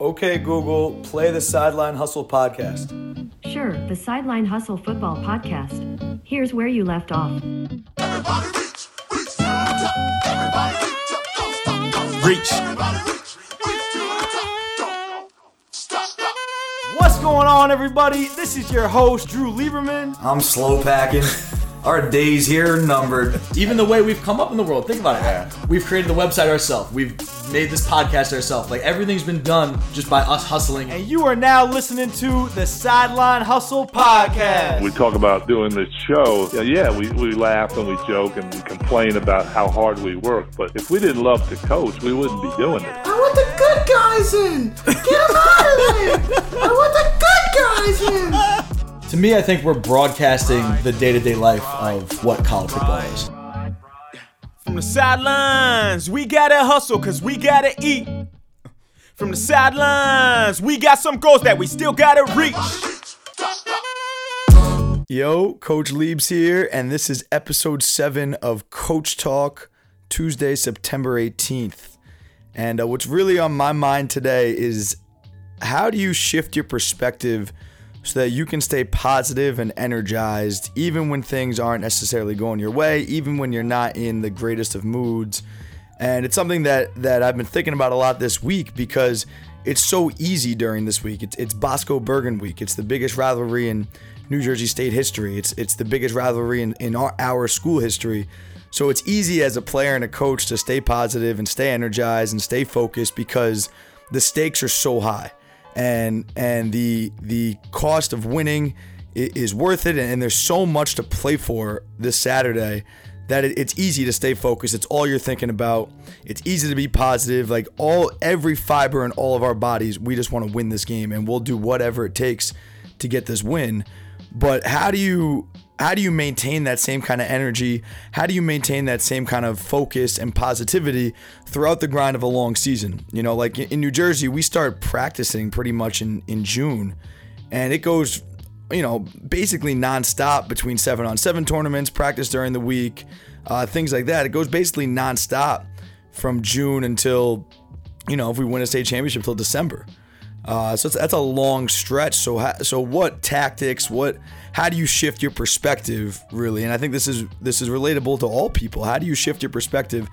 Okay, Google, play the Sideline Hustle podcast. Sure, the Sideline Hustle Football Podcast. Here's where you left off. Everybody reach, reach to the top. Everybody reach up, don't stop, don't stop. Reach. Everybody reach, reach to the top. Don't stop, stop. What's going on, everybody? This is your host, Drew Lieberman. I'm slow packing. Our days here are numbered. even the way we've come up in the world. Think about it. We've created the website ourselves. We've made this podcast ourselves. Like everything's been done just by us hustling. And you are now listening to the Sideline Hustle podcast. we talk about doing this show, yeah, yeah, we, we laugh and we joke and we complain about how hard we work. But if we didn't love to coach, we wouldn't be doing it. I want the good guys in. Get them out of there. I want the good guys in. To me, I think we're broadcasting the day-to-day life of what college football is. From the sidelines, we gotta hustle cause we gotta eat. From the sidelines, we got some goals that we still gotta reach. Yo, Coach Liebs here, and this is episode seven of Coach Talk, Tuesday, September 18th. And uh, what's really on my mind today is how do you shift your perspective so that you can stay positive and energized even when things aren't necessarily going your way, even when you're not in the greatest of moods. And it's something that that I've been thinking about a lot this week because it's so easy during this week. It's it's Bosco Bergen week. It's the biggest rivalry in New Jersey State history. It's it's the biggest rivalry in, in our, our school history. So it's easy as a player and a coach to stay positive and stay energized and stay focused because the stakes are so high and and the the cost of winning is worth it. And there's so much to play for this Saturday that it's easy to stay focused. It's all you're thinking about. It's easy to be positive. Like all every fiber in all of our bodies we just want to win this game and we'll do whatever it takes to get this win. But how do you how do you maintain that same kind of energy? How do you maintain that same kind of focus and positivity throughout the grind of a long season? You know, like in New Jersey, we start practicing pretty much in, in June, and it goes, you know, basically nonstop between seven on seven tournaments, practice during the week, uh, things like that. It goes basically nonstop from June until, you know, if we win a state championship till December. Uh, so that's a long stretch. So ha- so what tactics? What how do you shift your perspective really? And I think this is this is relatable to all people. How do you shift your perspective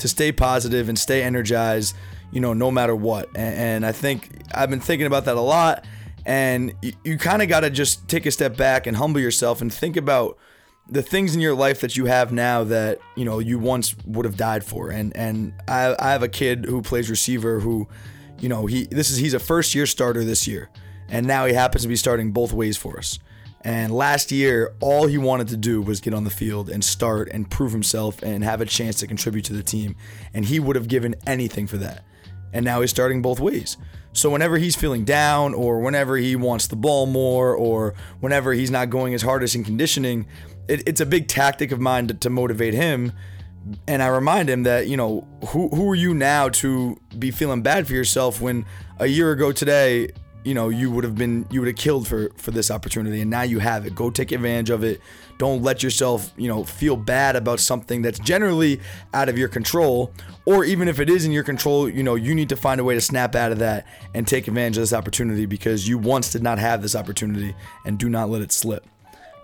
to stay positive and stay energized? You know, no matter what. And, and I think I've been thinking about that a lot. And you, you kind of got to just take a step back and humble yourself and think about the things in your life that you have now that you know you once would have died for. And and I, I have a kid who plays receiver who you know, he this is he's a first year starter this year, and now he happens to be starting both ways for us. And last year, all he wanted to do was get on the field and start and prove himself and have a chance to contribute to the team. And he would have given anything for that. And now he's starting both ways. So whenever he's feeling down, or whenever he wants the ball more, or whenever he's not going as hard as in conditioning, it, it's a big tactic of mine to, to motivate him and I remind him that you know who who are you now to be feeling bad for yourself when a year ago today you know you would have been you would have killed for for this opportunity and now you have it. Go take advantage of it. Don't let yourself you know feel bad about something that's generally out of your control or even if it is in your control you know you need to find a way to snap out of that and take advantage of this opportunity because you once did not have this opportunity and do not let it slip.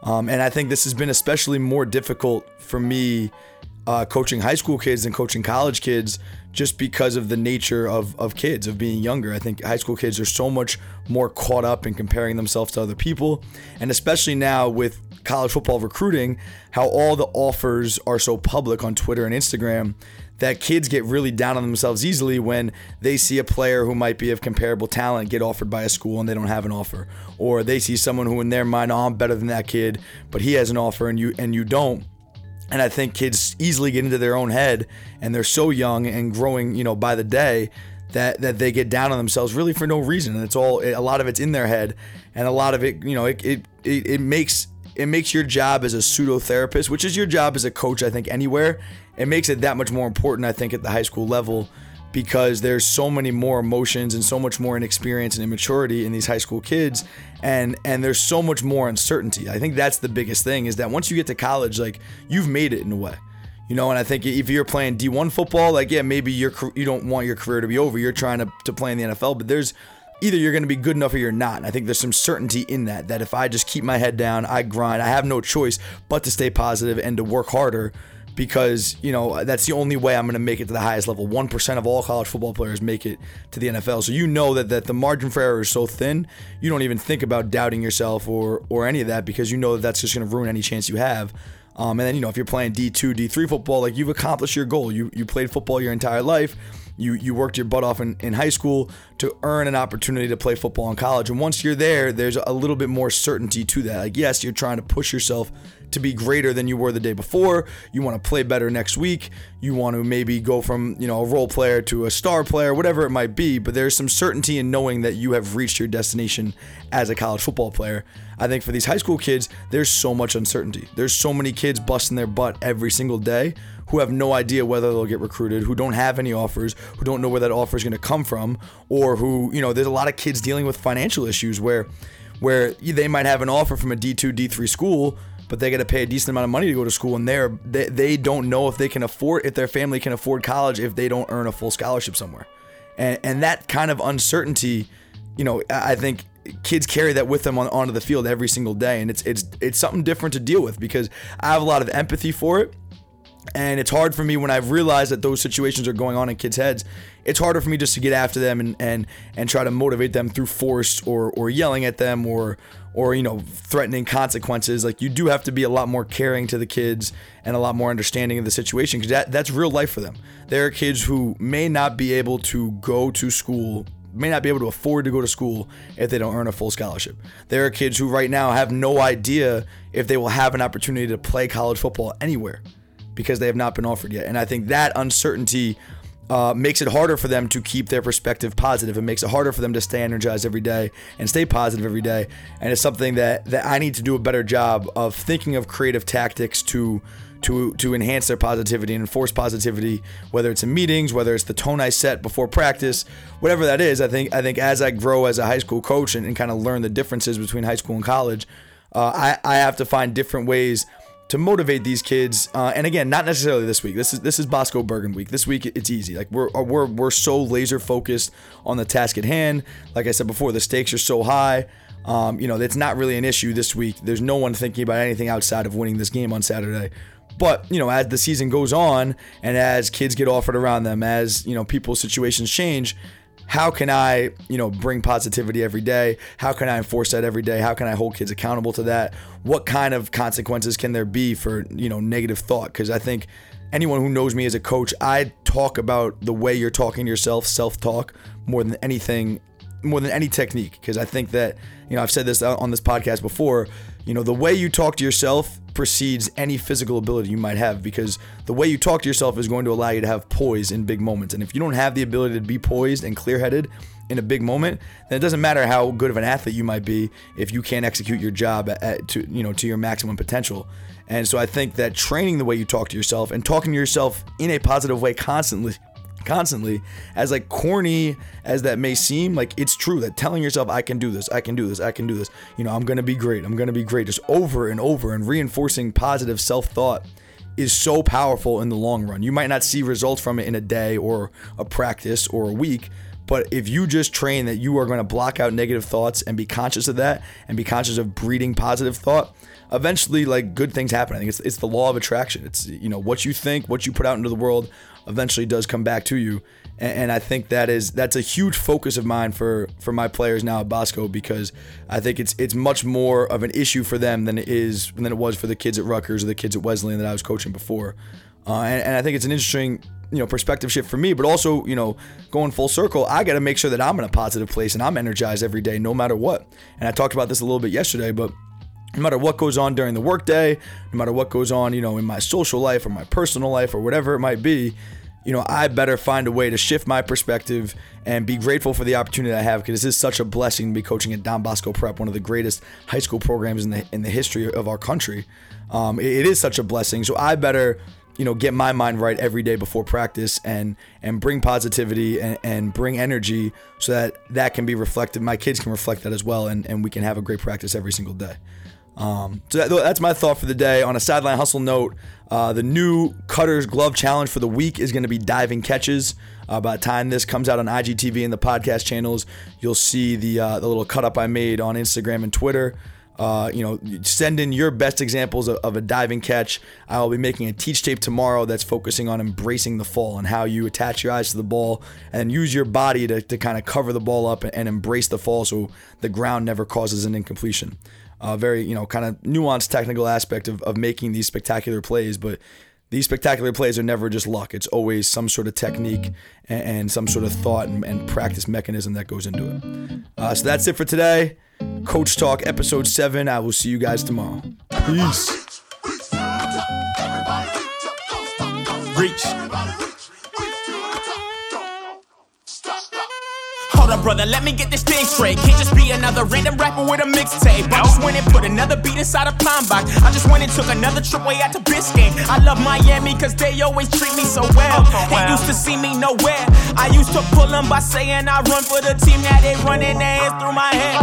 Um, and I think this has been especially more difficult for me uh, coaching high school kids and coaching college kids just because of the nature of, of kids, of being younger. I think high school kids are so much more caught up in comparing themselves to other people. And especially now with college football recruiting, how all the offers are so public on Twitter and Instagram that kids get really down on themselves easily when they see a player who might be of comparable talent get offered by a school and they don't have an offer or they see someone who in their mind oh I'm better than that kid but he has an offer and you and you don't and I think kids easily get into their own head and they're so young and growing, you know, by the day that that they get down on themselves really for no reason. And it's all a lot of it's in their head and a lot of it, you know, it it, it, it makes it makes your job as a pseudo therapist, which is your job as a coach, I think, anywhere. It makes it that much more important, I think, at the high school level because there's so many more emotions and so much more inexperience and immaturity in these high school kids and and there's so much more uncertainty. I think that's the biggest thing is that once you get to college like you've made it in a way. You know, and I think if you're playing D1 football, like yeah, maybe you're you don't want your career to be over. You're trying to, to play in the NFL, but there's either you're going to be good enough or you're not. And I think there's some certainty in that. That if I just keep my head down, I grind, I have no choice but to stay positive and to work harder because you know that's the only way I'm going to make it to the highest level. One percent of all college football players make it to the NFL, so you know that that the margin for error is so thin. You don't even think about doubting yourself or or any of that because you know that that's just going to ruin any chance you have. Um, and then you know if you're playing D2, D3 football, like you've accomplished your goal. You you played football your entire life. You you worked your butt off in, in high school to earn an opportunity to play football in college. And once you're there, there's a little bit more certainty to that. Like yes, you're trying to push yourself to be greater than you were the day before. You want to play better next week. You want to maybe go from, you know, a role player to a star player, whatever it might be, but there's some certainty in knowing that you have reached your destination as a college football player. I think for these high school kids, there's so much uncertainty. There's so many kids busting their butt every single day who have no idea whether they'll get recruited, who don't have any offers, who don't know where that offer is going to come from, or who, you know, there's a lot of kids dealing with financial issues where where they might have an offer from a D2, D3 school, but they got to pay a decent amount of money to go to school, and they're they, they don't know if they can afford if their family can afford college if they don't earn a full scholarship somewhere, and and that kind of uncertainty, you know, I think kids carry that with them on, onto the field every single day, and it's it's it's something different to deal with because I have a lot of empathy for it. And it's hard for me when I've realized that those situations are going on in kids' heads. It's harder for me just to get after them and and and try to motivate them through force or or yelling at them or or you know threatening consequences. Like you do have to be a lot more caring to the kids and a lot more understanding of the situation because that that's real life for them. There are kids who may not be able to go to school may not be able to afford to go to school if they don't earn a full scholarship. There are kids who right now have no idea if they will have an opportunity to play college football anywhere because they have not been offered yet. And I think that uncertainty uh, makes it harder for them to keep their perspective positive. It makes it harder for them to stay energized every day and stay positive every day. And it's something that, that I need to do a better job of thinking of creative tactics to to to enhance their positivity and enforce positivity, whether it's in meetings, whether it's the tone I set before practice, whatever that is. I think I think as I grow as a high school coach and, and kind of learn the differences between high school and college, uh, I, I have to find different ways to motivate these kids. Uh, and again, not necessarily this week. This is this is Bosco Bergen week. This week it's easy. Like we're we're we're so laser focused on the task at hand. Like I said before, the stakes are so high. Um, you know, it's not really an issue this week. There's no one thinking about anything outside of winning this game on Saturday. But you know, as the season goes on, and as kids get offered around them, as you know, people's situations change, how can I, you know, bring positivity every day? How can I enforce that every day? How can I hold kids accountable to that? What kind of consequences can there be for, you know, negative thought? Because I think anyone who knows me as a coach, I talk about the way you're talking to yourself, self-talk, more than anything, more than any technique. Because I think that, you know, I've said this on this podcast before. You know, the way you talk to yourself precedes any physical ability you might have because the way you talk to yourself is going to allow you to have poise in big moments. And if you don't have the ability to be poised and clear headed in a big moment, then it doesn't matter how good of an athlete you might be if you can't execute your job at, to you know to your maximum potential. And so I think that training the way you talk to yourself and talking to yourself in a positive way constantly constantly as like corny as that may seem like it's true that telling yourself i can do this i can do this i can do this you know i'm gonna be great i'm gonna be great just over and over and reinforcing positive self-thought is so powerful in the long run. You might not see results from it in a day or a practice or a week but if you just train that you are going to block out negative thoughts and be conscious of that and be conscious of breeding positive thought eventually like good things happen i think it's, it's the law of attraction it's you know what you think what you put out into the world eventually does come back to you. And, and, I think that is that's a huge focus of mine for for my players now at Bosco because I think it's it's much more of an issue for them than it is than it was for the kids at Rutgers or the kids at Wesleyan that I was coaching before. Uh, and, and I think it's an interesting you know perspective shift for me but also you know going full circle i got to make sure that i'm in a positive place and i'm energized every day no matter what and i talked about this a little bit yesterday but no matter what goes on during the workday, no matter what goes on, you know, in my social life or my personal life or whatever it might be, you know, I better find a way to shift my perspective and be grateful for the opportunity I have because this is such a blessing to be coaching at Don Bosco Prep, one of the greatest high school programs in the in the history of our country. Um, it, it is such a blessing, so I better you know get my mind right every day before practice and and bring positivity and, and bring energy so that that can be reflected my kids can reflect that as well and, and we can have a great practice every single day Um, so that, that's my thought for the day. On a sideline hustle note, uh, the new Cutters Glove Challenge for the week is going to be diving catches. Uh, by the time this comes out on IGTV and the podcast channels, you'll see the uh, the little cut up I made on Instagram and Twitter. Uh, you know, send in your best examples of, of a diving catch. I will be making a teach tape tomorrow that's focusing on embracing the fall and how you attach your eyes to the ball and use your body to, to kind of cover the ball up and, embrace the fall so the ground never causes an incompletion. Uh, very, you know, kind of nuanced technical aspect of, of making these spectacular plays, but these spectacular plays are never just luck. It's always some sort of technique and, and some sort of thought and, and, practice mechanism that goes into it. Uh, so that's it for today. Coach Talk episode 7. I will see you guys tomorrow. Peace. Reach. Up, brother, let me get this thing straight. Can't just be another random rapper with a mixtape. I just went and put another beat inside a pine box. I just went and took another trip way out to Biscayne. I love Miami cause they always treat me so well. Oh, Ain't used to see me nowhere. I used to pull them by saying I run for the team. Now they running their hands through my head.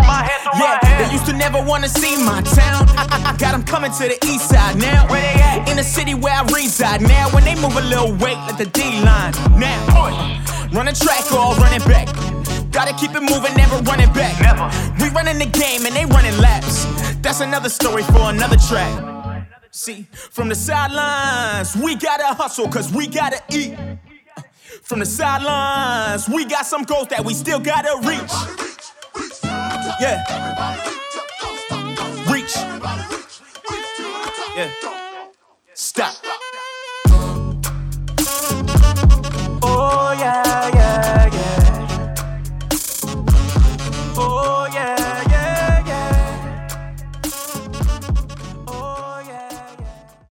Yeah, they used to never wanna see my town. I, I, I got them coming to the east side now. Where they at? In the city where I reside now. When they move a little weight, let the D line now. Running track or running back. Gotta keep it moving, never running back. Never. We running the game and they running laps. That's another story for another track. See, from the sidelines, we gotta hustle cause we gotta eat. From the sidelines, we got some goals that we still gotta reach. Yeah. Reach. Yeah. Stop.